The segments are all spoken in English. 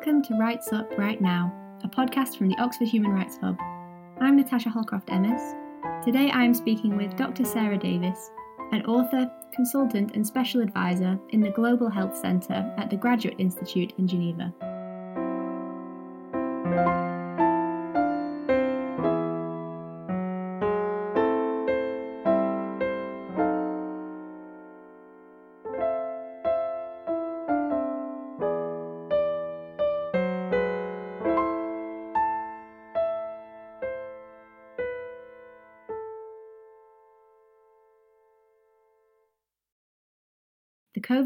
Welcome to Rights Up Right Now, a podcast from the Oxford Human Rights Hub. I'm Natasha Holcroft Emmess. Today I am speaking with Dr. Sarah Davis, an author, consultant, and special advisor in the Global Health Centre at the Graduate Institute in Geneva.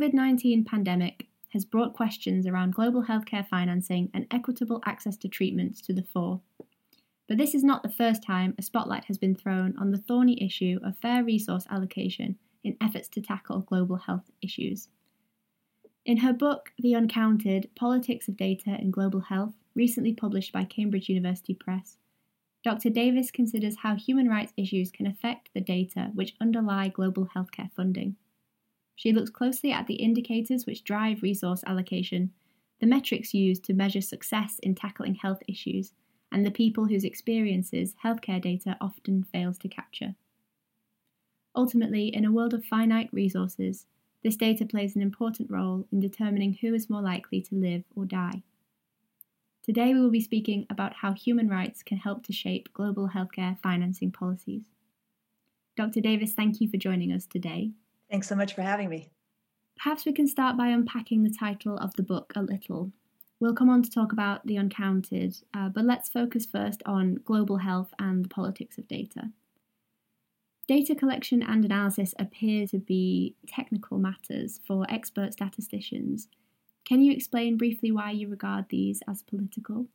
COVID 19 pandemic has brought questions around global healthcare financing and equitable access to treatments to the fore. But this is not the first time a spotlight has been thrown on the thorny issue of fair resource allocation in efforts to tackle global health issues. In her book, The Uncounted Politics of Data in Global Health, recently published by Cambridge University Press, Dr. Davis considers how human rights issues can affect the data which underlie global healthcare funding. She looks closely at the indicators which drive resource allocation, the metrics used to measure success in tackling health issues, and the people whose experiences healthcare data often fails to capture. Ultimately, in a world of finite resources, this data plays an important role in determining who is more likely to live or die. Today, we will be speaking about how human rights can help to shape global healthcare financing policies. Dr. Davis, thank you for joining us today. Thanks so much for having me. Perhaps we can start by unpacking the title of the book a little. We'll come on to talk about the uncounted, uh, but let's focus first on global health and the politics of data. Data collection and analysis appear to be technical matters for expert statisticians. Can you explain briefly why you regard these as political?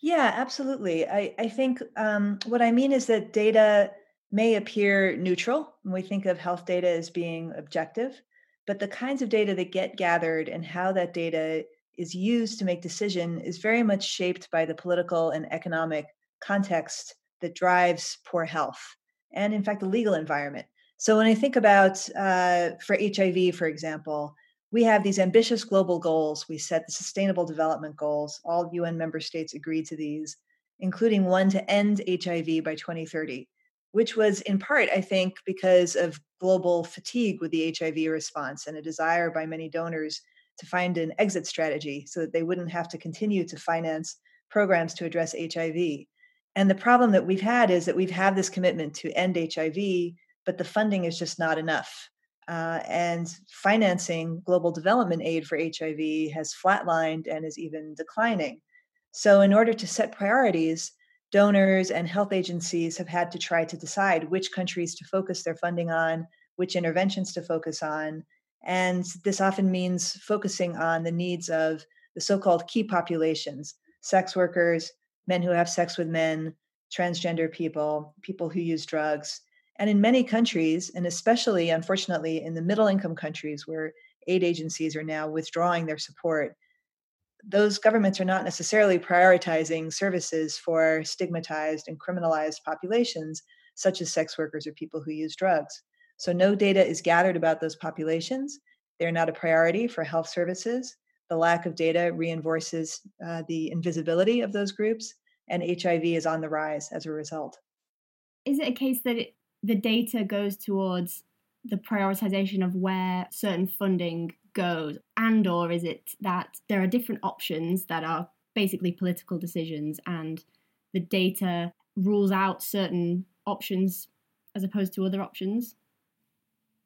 Yeah, absolutely. I, I think um, what I mean is that data may appear neutral when we think of health data as being objective, but the kinds of data that get gathered and how that data is used to make decision is very much shaped by the political and economic context that drives poor health and in fact the legal environment. So when i think about uh, for hiv for example we have these ambitious global goals. We set the sustainable development goals. All un member states agreed to these including one to end hiv by 2030 which was in part, I think, because of global fatigue with the HIV response and a desire by many donors to find an exit strategy so that they wouldn't have to continue to finance programs to address HIV. And the problem that we've had is that we've had this commitment to end HIV, but the funding is just not enough. Uh, and financing global development aid for HIV has flatlined and is even declining. So, in order to set priorities, donors and health agencies have had to try to decide which countries to focus their funding on, which interventions to focus on. And this often means focusing on the needs of the so called key populations sex workers, men who have sex with men, transgender people, people who use drugs. And in many countries, and especially unfortunately in the middle income countries where aid agencies are now withdrawing their support, those governments are not necessarily prioritizing services for stigmatized and criminalized populations, such as sex workers or people who use drugs. So, no data is gathered about those populations. They're not a priority for health services. The lack of data reinforces uh, the invisibility of those groups, and HIV is on the rise as a result. Is it a case that it, the data goes towards the prioritization of where certain funding goes? And or is it that there are different options that are basically political decisions and the data rules out certain options as opposed to other options?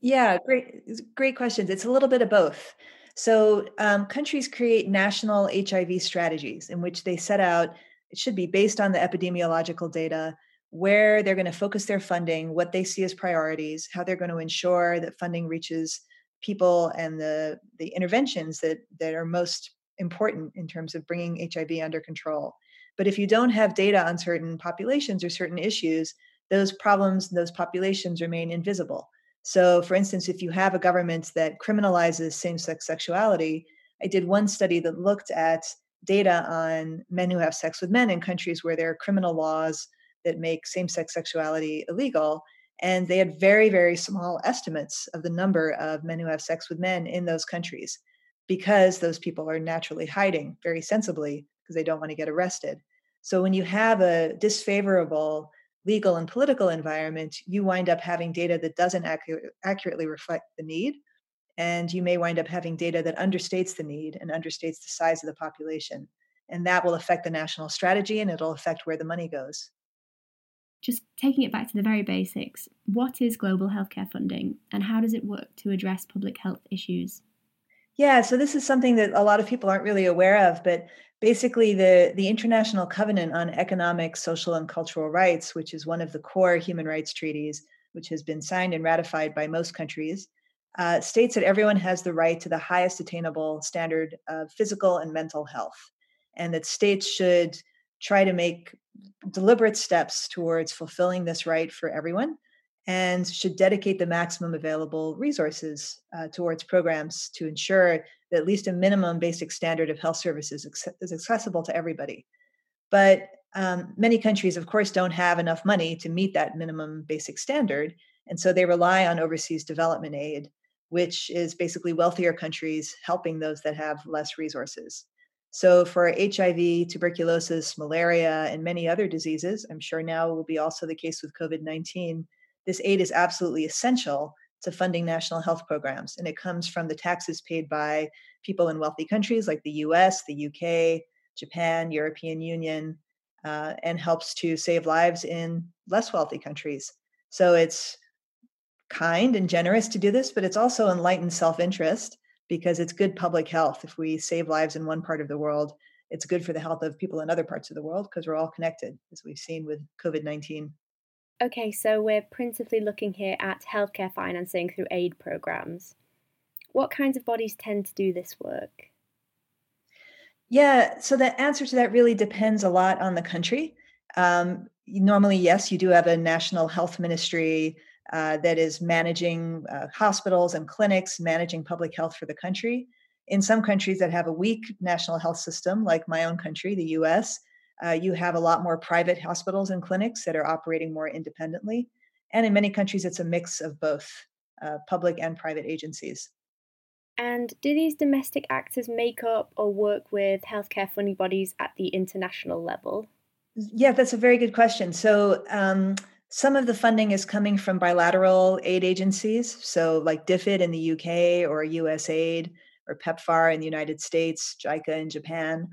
Yeah great great questions. It's a little bit of both. So um, countries create national hiv strategies in which they set out it should be based on the epidemiological data where they're going to focus their funding what they see as priorities how they're going to ensure that funding reaches people and the the interventions that that are most important in terms of bringing HIV under control. But if you don't have data on certain populations or certain issues, those problems, those populations remain invisible. So, for instance, if you have a government that criminalizes same sex sexuality, I did one study that looked at data on men who have sex with men in countries where there are criminal laws that make same sex sexuality illegal and they had very very small estimates of the number of men who have sex with men in those countries because those people are naturally hiding very sensibly because they don't want to get arrested. So when you have a disfavorable legal and political environment, you wind up having data that doesn't accu- accurately reflect the need. And you may wind up having data that understates the need and understates the size of the population. And that will affect the national strategy and it'll affect where the money goes. Just taking it back to the very basics, what is global healthcare funding and how does it work to address public health issues? Yeah, so this is something that a lot of people aren't really aware of, but basically the, the International Covenant on Economic, Social, and Cultural Rights, which is one of the core human rights treaties, which has been signed and ratified by most countries, uh, states that everyone has the right to the highest attainable standard of physical and mental health, and that states should try to make deliberate steps towards fulfilling this right for everyone and should dedicate the maximum available resources uh, towards programs to ensure that at least a minimum basic standard of health services is accessible to everybody. But um, many countries, of course, don't have enough money to meet that minimum basic standard. And so they rely on overseas development aid, which is basically wealthier countries helping those that have less resources. So for HIV, tuberculosis, malaria, and many other diseases, I'm sure now will be also the case with COVID 19 this aid is absolutely essential to funding national health programs. And it comes from the taxes paid by people in wealthy countries like the US, the UK, Japan, European Union, uh, and helps to save lives in less wealthy countries. So it's kind and generous to do this, but it's also enlightened self interest because it's good public health. If we save lives in one part of the world, it's good for the health of people in other parts of the world because we're all connected, as we've seen with COVID 19. Okay, so we're principally looking here at healthcare financing through aid programs. What kinds of bodies tend to do this work? Yeah, so the answer to that really depends a lot on the country. Um, normally, yes, you do have a national health ministry uh, that is managing uh, hospitals and clinics, managing public health for the country. In some countries that have a weak national health system, like my own country, the US, uh, you have a lot more private hospitals and clinics that are operating more independently. And in many countries, it's a mix of both uh, public and private agencies. And do these domestic actors make up or work with healthcare funding bodies at the international level? Yeah, that's a very good question. So, um, some of the funding is coming from bilateral aid agencies, so like DFID in the UK or USAID or PEPFAR in the United States, JICA in Japan.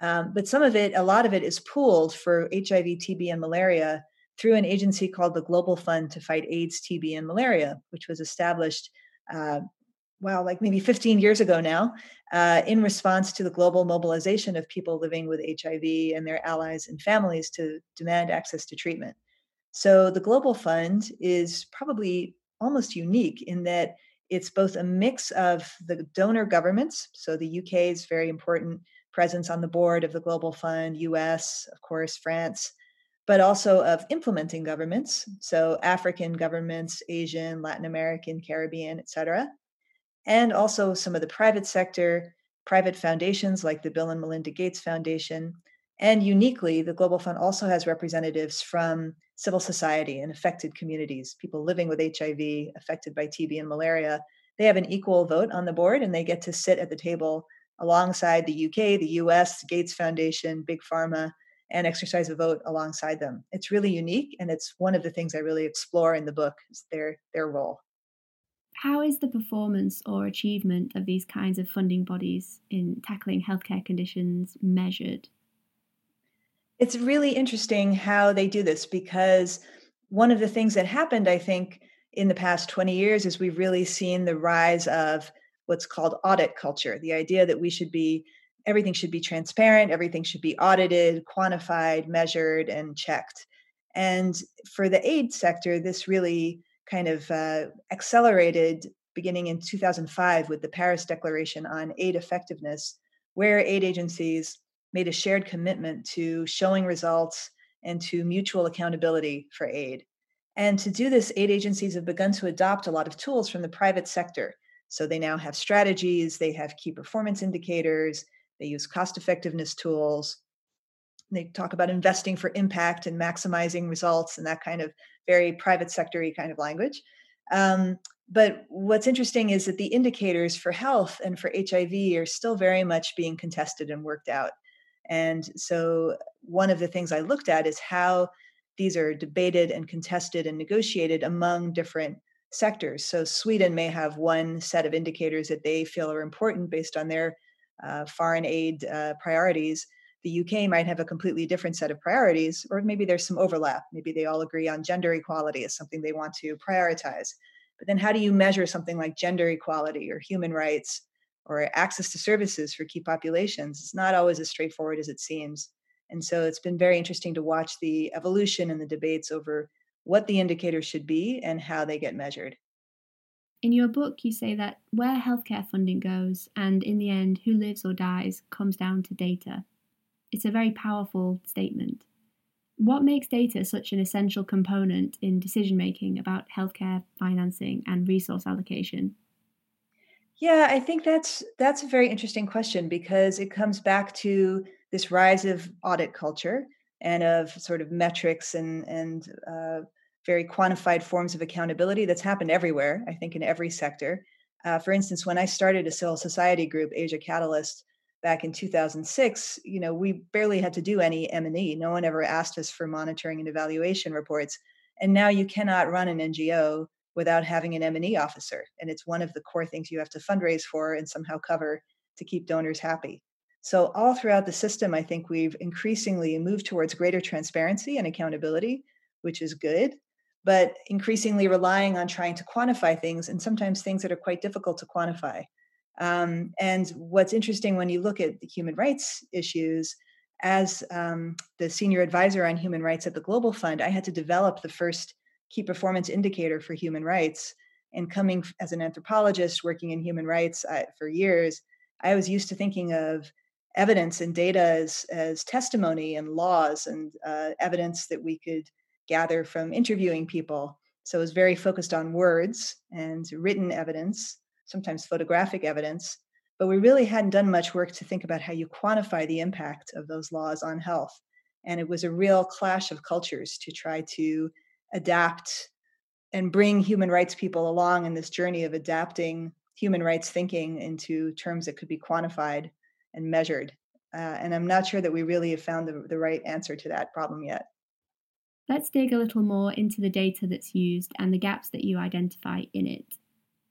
Um, but some of it, a lot of it is pooled for HIV, TB, and malaria through an agency called the Global Fund to Fight AIDS, TB, and Malaria, which was established, uh, well, like maybe 15 years ago now, uh, in response to the global mobilization of people living with HIV and their allies and families to demand access to treatment. So the Global Fund is probably almost unique in that it's both a mix of the donor governments. So the UK is very important presence on the board of the Global Fund, US, of course, France, but also of implementing governments, so African governments, Asian, Latin American, Caribbean, et cetera, and also some of the private sector, private foundations like the Bill and Melinda Gates Foundation. And uniquely, the Global Fund also has representatives from civil society and affected communities, people living with HIV, affected by TB and malaria. They have an equal vote on the board and they get to sit at the table alongside the UK, the US, Gates Foundation, Big Pharma, and exercise a vote alongside them. It's really unique, and it's one of the things I really explore in the book is their their role. How is the performance or achievement of these kinds of funding bodies in tackling healthcare conditions measured? It's really interesting how they do this because one of the things that happened, I think, in the past 20 years is we've really seen the rise of what's called audit culture the idea that we should be everything should be transparent everything should be audited quantified measured and checked. And for the aid sector this really kind of uh, accelerated beginning in 2005 with the paris declaration on aid effectiveness where aid agencies made a shared commitment to showing results and to mutual accountability for aid and to do this aid agencies have begun to adopt a lot of tools from the private sector so they now have strategies, they have key performance indicators, they use cost effectiveness tools. They talk about investing for impact and maximizing results and that kind of very private sectory kind of language. Um, but what's interesting is that the indicators for health and for HIV are still very much being contested and worked out. And so, one of the things I looked at is how these are debated and contested and negotiated among different sectors. So, Sweden may have one set of indicators that they feel are important based on their uh, foreign aid uh, priorities. The UK might have a completely different set of priorities, or maybe there's some overlap. Maybe they all agree on gender equality as something they want to prioritize. But then, how do you measure something like gender equality or human rights or access to services for key populations? It's not always as straightforward as it seems. And so, it's been very interesting to watch the evolution and the debates over what the indicators should be and how they get measured. In your book, you say that where healthcare funding goes, and in the end, who lives or dies, comes down to data. It's a very powerful statement. What makes data such an essential component in decision making about healthcare financing and resource allocation? Yeah, I think that's that's a very interesting question because it comes back to this rise of audit culture and of sort of metrics and and uh, very quantified forms of accountability that's happened everywhere. I think in every sector. Uh, for instance, when I started a civil society group, Asia Catalyst, back in 2006 you know we barely had to do any m&e no one ever asked us for monitoring and evaluation reports and now you cannot run an ngo without having an m&e officer and it's one of the core things you have to fundraise for and somehow cover to keep donors happy. So all throughout the system i think we've increasingly moved towards greater transparency and accountability which is good but increasingly relying on trying to quantify things and sometimes things that are quite difficult to quantify. Um, and what's interesting when you look at the human rights issues, as um, the senior advisor on human rights at the Global Fund, I had to develop the first key performance indicator for human rights. And coming as an anthropologist working in human rights uh, for years, I was used to thinking of evidence and data as, as testimony and laws and uh, evidence that we could gather from interviewing people. So it was very focused on words and written evidence sometimes photographic evidence, but we really hadn't done much work to think about how you quantify the impact of those laws on health. And it was a real clash of cultures to try to adapt and bring human rights people along in this journey of adapting human rights thinking into terms that could be quantified and measured. Uh, and I'm not sure that we really have found the, the right answer to that problem yet. Let's dig a little more into the data that's used and the gaps that you identify in it.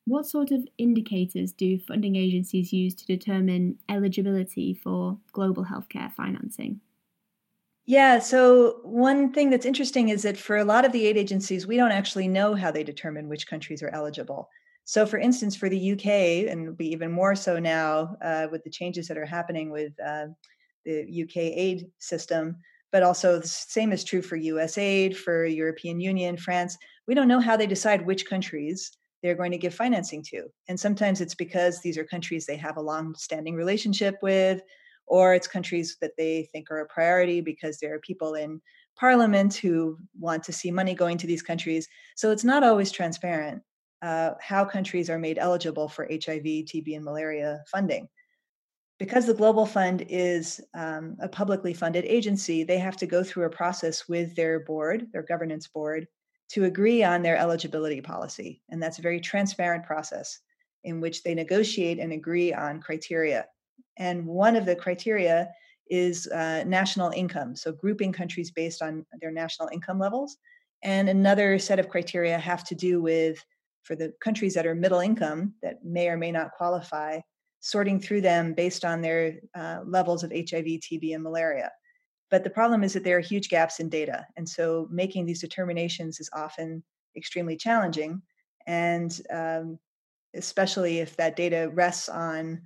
What sort of indicators do funding agencies use to determine eligibility for global healthcare financing? Yeah, so one thing that's interesting is that for a lot of the aid agencies, we don't actually know how they determine which countries are eligible. So, for instance, for the UK, and be even more so now uh, with the changes that are happening with uh, the UK aid system, but also the same is true for US aid, for European Union, France. We don't know how they decide which countries they're going to give financing to. And sometimes it's because these are countries they have a long standing relationship with, or it's countries that they think are a priority because there are people in parliament who want to see money going to these countries. So it's not always transparent uh, how countries are made eligible for HIV, TB, and malaria funding. Because the Global Fund is um, a publicly funded agency, they have to go through a process with their board, their governance board, to agree on their eligibility policy. And that's a very transparent process in which they negotiate and agree on criteria. And one of the criteria is uh, national income, so grouping countries based on their national income levels. And another set of criteria have to do with, for the countries that are middle income that may or may not qualify, sorting through them based on their uh, levels of HIV, TB, and malaria. But the problem is that there are huge gaps in data. And so making these determinations is often extremely challenging. And um, especially if that data rests on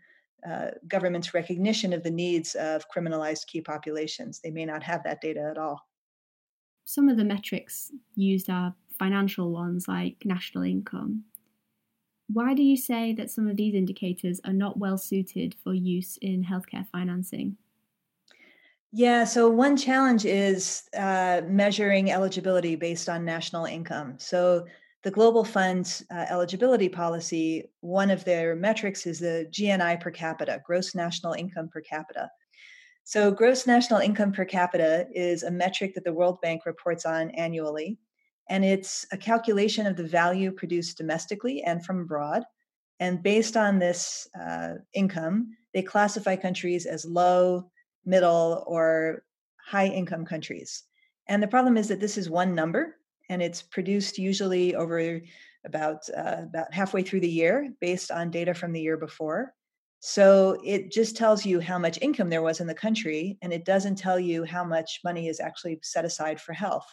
uh, government's recognition of the needs of criminalized key populations, they may not have that data at all. Some of the metrics used are financial ones like national income. Why do you say that some of these indicators are not well suited for use in healthcare financing? Yeah, so one challenge is uh, measuring eligibility based on national income. So the Global Fund's uh, eligibility policy, one of their metrics is the GNI per capita, gross national income per capita. So, gross national income per capita is a metric that the World Bank reports on annually. And it's a calculation of the value produced domestically and from abroad. And based on this uh, income, they classify countries as low, middle, or high income countries. And the problem is that this is one number, and it's produced usually over about uh, about halfway through the year based on data from the year before. So it just tells you how much income there was in the country, and it doesn't tell you how much money is actually set aside for health.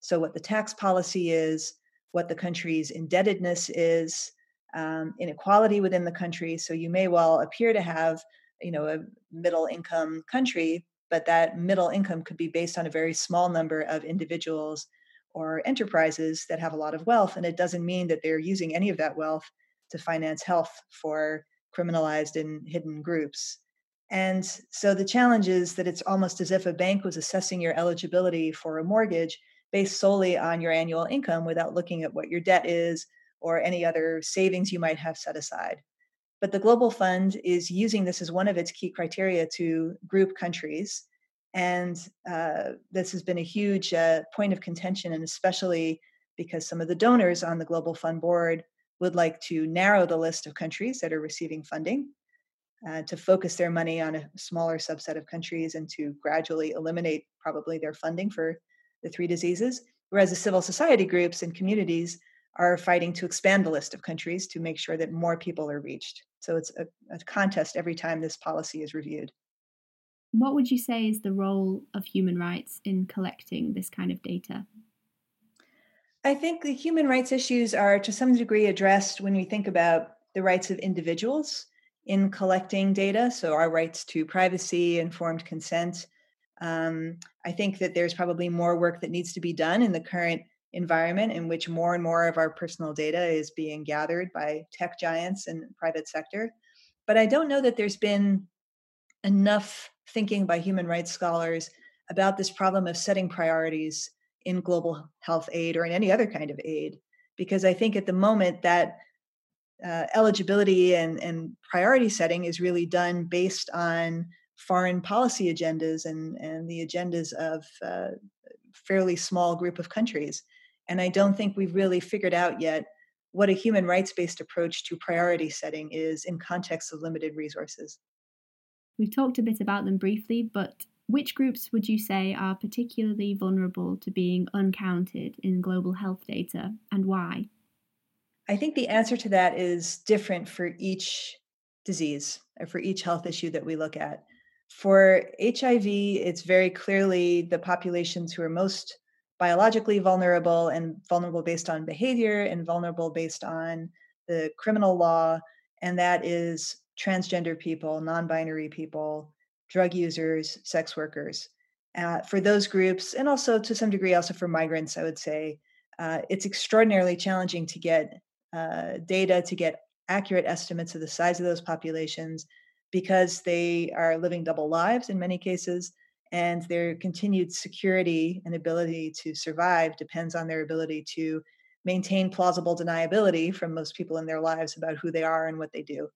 So, what the tax policy is, what the country's indebtedness is, um, inequality within the country. So, you may well appear to have, you know, a middle income country, but that middle income could be based on a very small number of individuals or enterprises that have a lot of wealth. And it doesn't mean that they're using any of that wealth to finance health for criminalized and hidden groups. And so the challenge is that it's almost as if a bank was assessing your eligibility for a mortgage based solely on your annual income without looking at what your debt is or any other savings you might have set aside. But the Global Fund is using this as one of its key criteria to group countries. And uh, this has been a huge uh, point of contention, and especially because some of the donors on the Global Fund board would like to narrow the list of countries that are receiving funding, uh, to focus their money on a smaller subset of countries, and to gradually eliminate probably their funding for the three diseases. Whereas the civil society groups and communities are fighting to expand the list of countries to make sure that more people are reached. So it's a, a contest every time this policy is reviewed. What would you say is the role of human rights in collecting this kind of data? I think the human rights issues are to some degree addressed when we think about the rights of individuals in collecting data. So, our rights to privacy, informed consent. Um, I think that there's probably more work that needs to be done in the current environment in which more and more of our personal data is being gathered by tech giants and private sector. But I don't know that there's been enough thinking by human rights scholars about this problem of setting priorities in global health aid or in any other kind of aid because i think at the moment that uh, eligibility and, and priority setting is really done based on foreign policy agendas and, and the agendas of uh, fairly small group of countries. And i don't think we've really figured out yet what a human rights based approach to priority setting is in context of limited resources we've talked a bit about them briefly but which groups would you say are particularly vulnerable to being uncounted in global health data and why? I think the answer to that is different for each disease or for each health issue that we look at. For HIV, it's very clearly the populations who are most biologically vulnerable and vulnerable based on behavior and vulnerable based on the criminal law. And that is transgender people, non binary people, drug users, sex workers. Uh, for those groups, and also to some degree, also for migrants, I would say uh, it's extraordinarily challenging to get uh, data, to get accurate estimates of the size of those populations because they are living double lives in many cases, and their continued security and ability to survive depends on their ability to maintain plausible deniability from most people in their lives about who they are and what they do.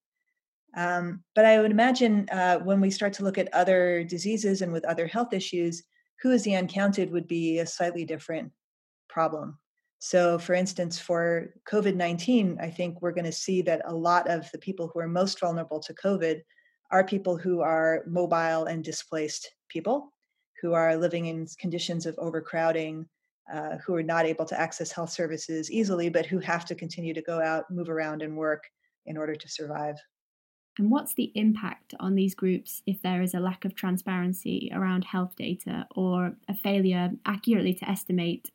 Um, but I would imagine uh, when we start to look at other diseases and with other health issues, who is the uncounted would be a slightly different problem. So, for instance, for COVID 19, I think we're going to see that a lot of the people who are most vulnerable to COVID are people who are mobile and displaced people, who are living in conditions of overcrowding, uh, who are not able to access health services easily, but who have to continue to go out, move around, and work in order to survive. And what's the impact on these groups if there is a lack of transparency around health data or a failure accurately to estimate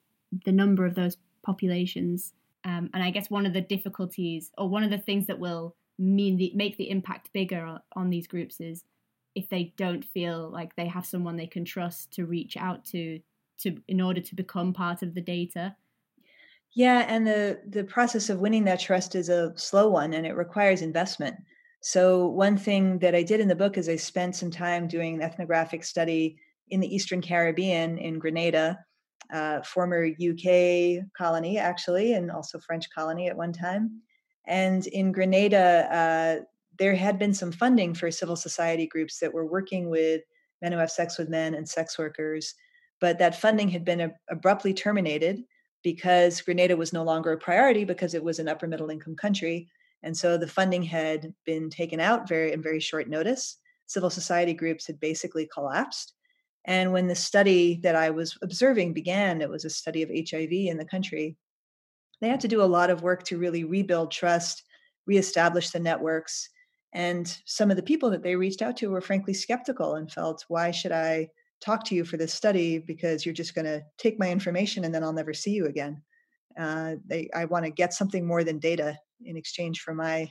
the number of those populations? Um, and I guess one of the difficulties, or one of the things that will mean the, make the impact bigger on these groups is if they don't feel like they have someone they can trust to reach out to to in order to become part of the data yeah and the the process of winning that trust is a slow one and it requires investment so, one thing that I did in the book is I spent some time doing an ethnographic study in the Eastern Caribbean in Grenada, former UK colony, actually, and also French colony at one time. And in Grenada, uh, there had been some funding for civil society groups that were working with men who have sex with men and sex workers, but that funding had been abruptly terminated because Grenada was no longer a priority because it was an upper middle income country. And so the funding had been taken out very in very short notice. Civil society groups had basically collapsed. And when the study that I was observing began, it was a study of HIV in the country. They had to do a lot of work to really rebuild trust, reestablish the networks. And some of the people that they reached out to were frankly skeptical and felt, why should I talk to you for this study because you're just going to take my information and then I'll never see you again. Uh, they, I want to get something more than data in exchange for my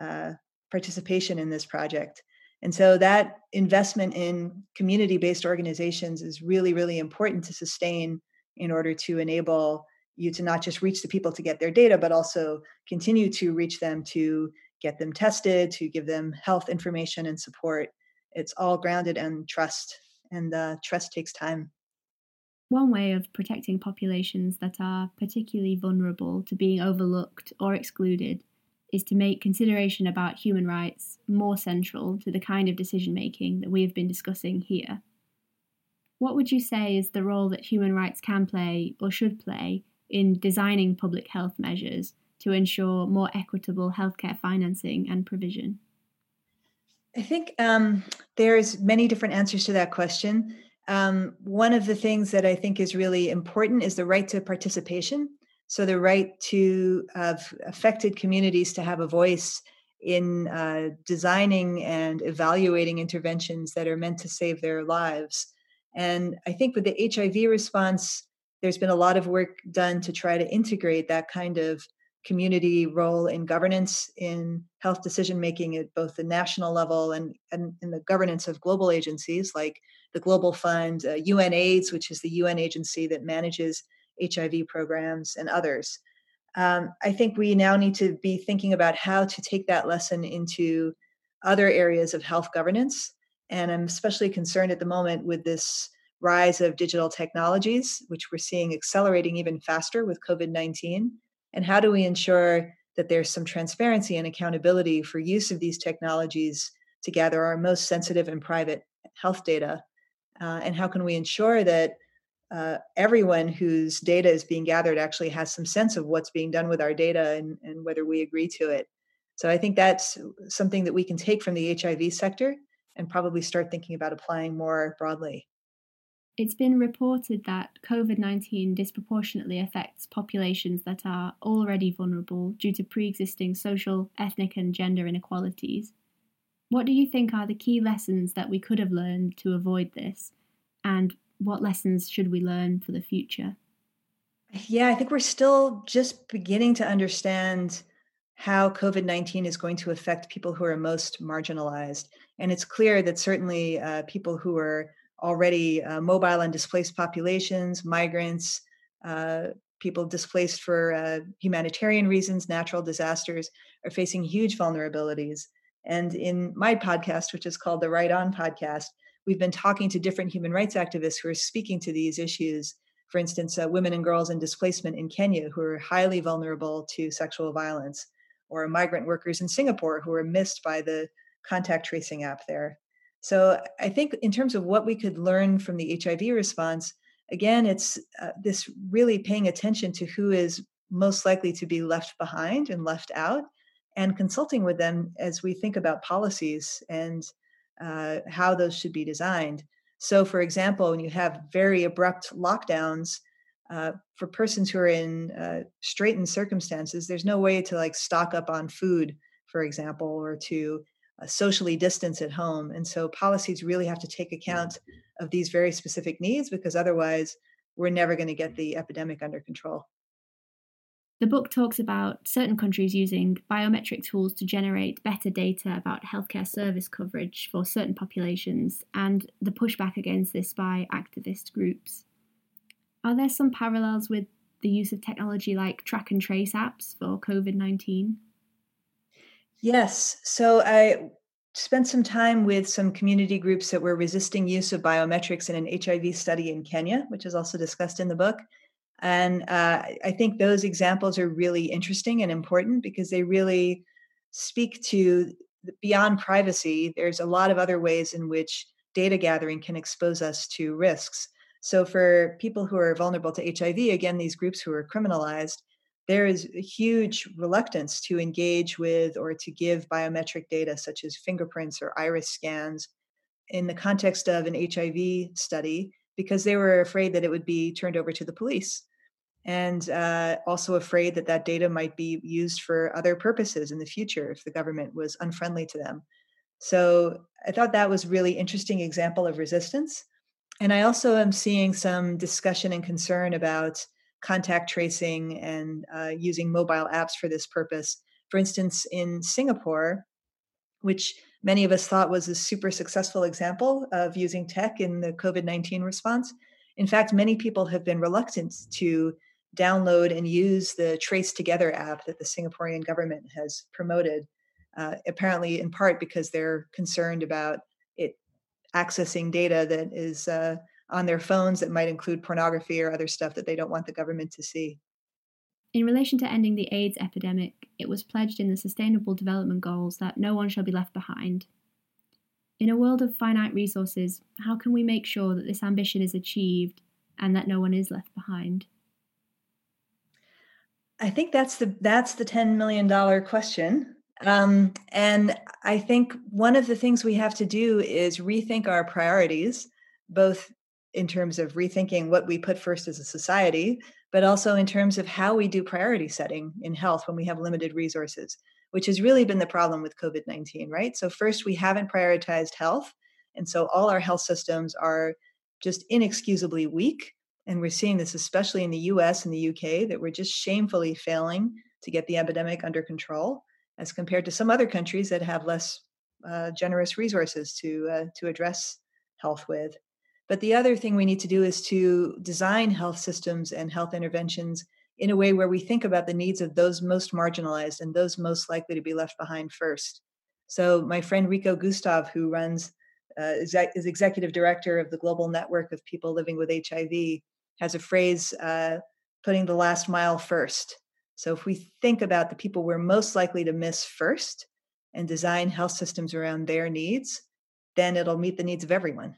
uh, participation in this project. And so that investment in community based organizations is really, really important to sustain in order to enable you to not just reach the people to get their data, but also continue to reach them to get them tested, to give them health information and support. It's all grounded in trust and uh, trust takes time. One way of protecting populations that are particularly vulnerable to being overlooked or excluded is to make consideration about human rights more central to the kind of decision making that we have been discussing here. What would you say is the role that human rights can play or should play in designing public health measures to ensure more equitable healthcare financing and provision? I think um, there's many different answers to that question. Um, one of the things that I think is really important is the right to participation. So the right to have affected communities to have a voice in uh, designing and evaluating interventions that are meant to save their lives. And I think with the HIV response, there's been a lot of work done to try to integrate that kind of community role in governance in health decision making at both the national level and, and in the governance of global agencies like the Global Fund, uh, UNAIDS, which is the UN agency that manages HIV programs, and others. Um, I think we now need to be thinking about how to take that lesson into other areas of health governance. And I'm especially concerned at the moment with this rise of digital technologies, which we're seeing accelerating even faster with COVID 19 and how do we ensure that there's some transparency and accountability for use of these technologies to gather our most sensitive and private health data? Uh, and how can we ensure that uh, everyone whose data is being gathered actually has some sense of what's being done with our data and, and whether we agree to it? So I think that's something that we can take from the HIV sector and probably start thinking about applying more broadly. It's been reported that COVID 19 disproportionately affects populations that are already vulnerable due to pre existing social, ethnic, and gender inequalities. What do you think are the key lessons that we could have learned to avoid this? And what lessons should we learn for the future? Yeah, I think we're still just beginning to understand how COVID 19 is going to affect people who are most marginalized. And it's clear that certainly uh, people who are already uh, mobile and displaced populations, migrants, uh, people displaced for uh, humanitarian reasons, natural disasters, are facing huge vulnerabilities. And in my podcast, which is called the Right On Podcast, we've been talking to different human rights activists who are speaking to these issues. For instance, uh, women and girls in displacement in Kenya who are highly vulnerable to sexual violence, or migrant workers in Singapore who are missed by the contact tracing app there. So I think in terms of what we could learn from the HIV response, again, it's uh, this really paying attention to who is most likely to be left behind and left out, and consulting with them as we think about policies and uh, how those should be designed. So, for example, when you have very abrupt lockdowns, uh, for persons who are in uh, straitened circumstances, there's no way to like stock up on food, for example, or to Uh, socially distance at home. And so policies really have to take account mm-hmm. of these very specific needs because otherwise we're never going to get mm-hmm. the epidemic under control. The book talks about certain countries using biometric tools to generate better data about healthcare service coverage for certain populations and the pushback against this by activist groups. Are there some parallels with the use of technology like track and trace apps for COVID 19? Yes. So I spent some time with some community groups that were resisting use of biometrics in an HIV study in Kenya, which is also discussed in the book. And uh, I think those examples are really interesting and important because they really speak to beyond privacy. There's a lot of other ways in which data gathering can expose us to risks. So, for people who are vulnerable to HIV, again, these groups who are criminalized, there is a huge reluctance to engage with or to give biometric data such as fingerprints or iris scans in the context of an HIV study because they were afraid that it would be turned over to the police and uh, also afraid that that data might be used for other purposes in the future if the government was unfriendly to them. So I thought that was really interesting example of resistance. And I also am seeing some discussion and concern about contact tracing and uh, using mobile apps for this purpose. For instance, in Singapore, which many of us thought was a super successful example of using tech in the COVID 19 response. In fact, many people have been reluctant to download and use the Trace Together app that the Singaporean government has promoted, uh, apparently in part because they're concerned about it accessing data that is uh, on their phones that might include pornography or other stuff that they don't want the government to see. In relation to ending the AIDS epidemic, it was pledged in the Sustainable Development Goals that no one shall be left behind. In a world of finite resources, how can we make sure that this ambition is achieved and that no one is left behind? I think that's the that's the ten million dollar question. Um, and I think one of the things we have to do is rethink our priorities, both in terms of rethinking what we put first as a society, but also in terms of how we do priority setting in health when we have limited resources, which has really been the problem with COVID 19, right? So, first, we haven't prioritized health. And so, all our health systems are just inexcusably weak. And we're seeing this especially in the US and the UK that we're just shamefully failing to get the epidemic under control as compared to some other countries that have less uh, generous resources to, uh, to address health with. But the other thing we need to do is to design health systems and health interventions in a way where we think about the needs of those most marginalized and those most likely to be left behind first. So, my friend Rico Gustav, who runs uh, is executive director of the global network of people living with HIV, has a phrase uh, putting the last mile first. So, if we think about the people we're most likely to miss first and design health systems around their needs, then it'll meet the needs of everyone.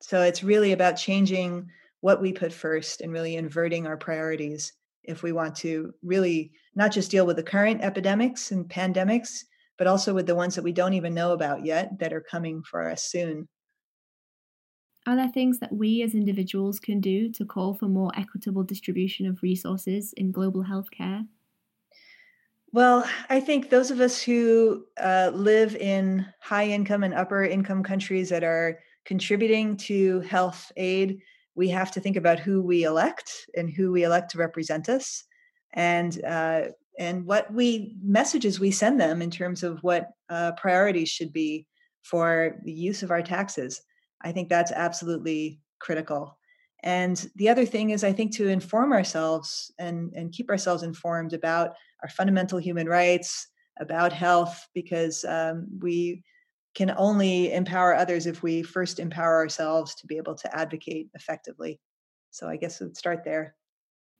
So it's really about changing what we put first and really inverting our priorities if we want to really not just deal with the current epidemics and pandemics, but also with the ones that we don't even know about yet that are coming for us soon. Are there things that we as individuals can do to call for more equitable distribution of resources in global healthcare? Well, I think those of us who uh, live in high income and upper income countries that are contributing to health aid, we have to think about who we elect and who we elect to represent us, and uh, and what we messages we send them in terms of what uh, priorities should be for the use of our taxes. I think that's absolutely critical. And the other thing is, I think to inform ourselves and, and keep ourselves informed about our fundamental human rights, about health, because um, we can only empower others if we first empower ourselves to be able to advocate effectively. So I guess we'd start there.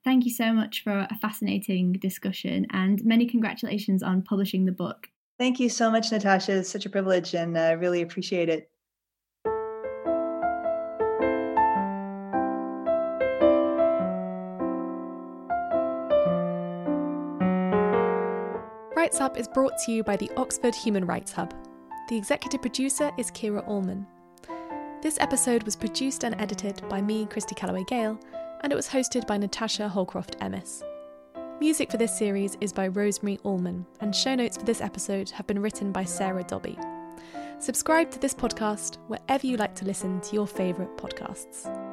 Thank you so much for a fascinating discussion and many congratulations on publishing the book. Thank you so much, Natasha. It's such a privilege and I uh, really appreciate it. Rights Up is brought to you by the Oxford Human Rights Hub. The executive producer is Kira Allmann. This episode was produced and edited by me, Christy Calloway Gale, and it was hosted by Natasha Holcroft Emmess. Music for this series is by Rosemary Allman, and show notes for this episode have been written by Sarah Dobby. Subscribe to this podcast wherever you like to listen to your favourite podcasts.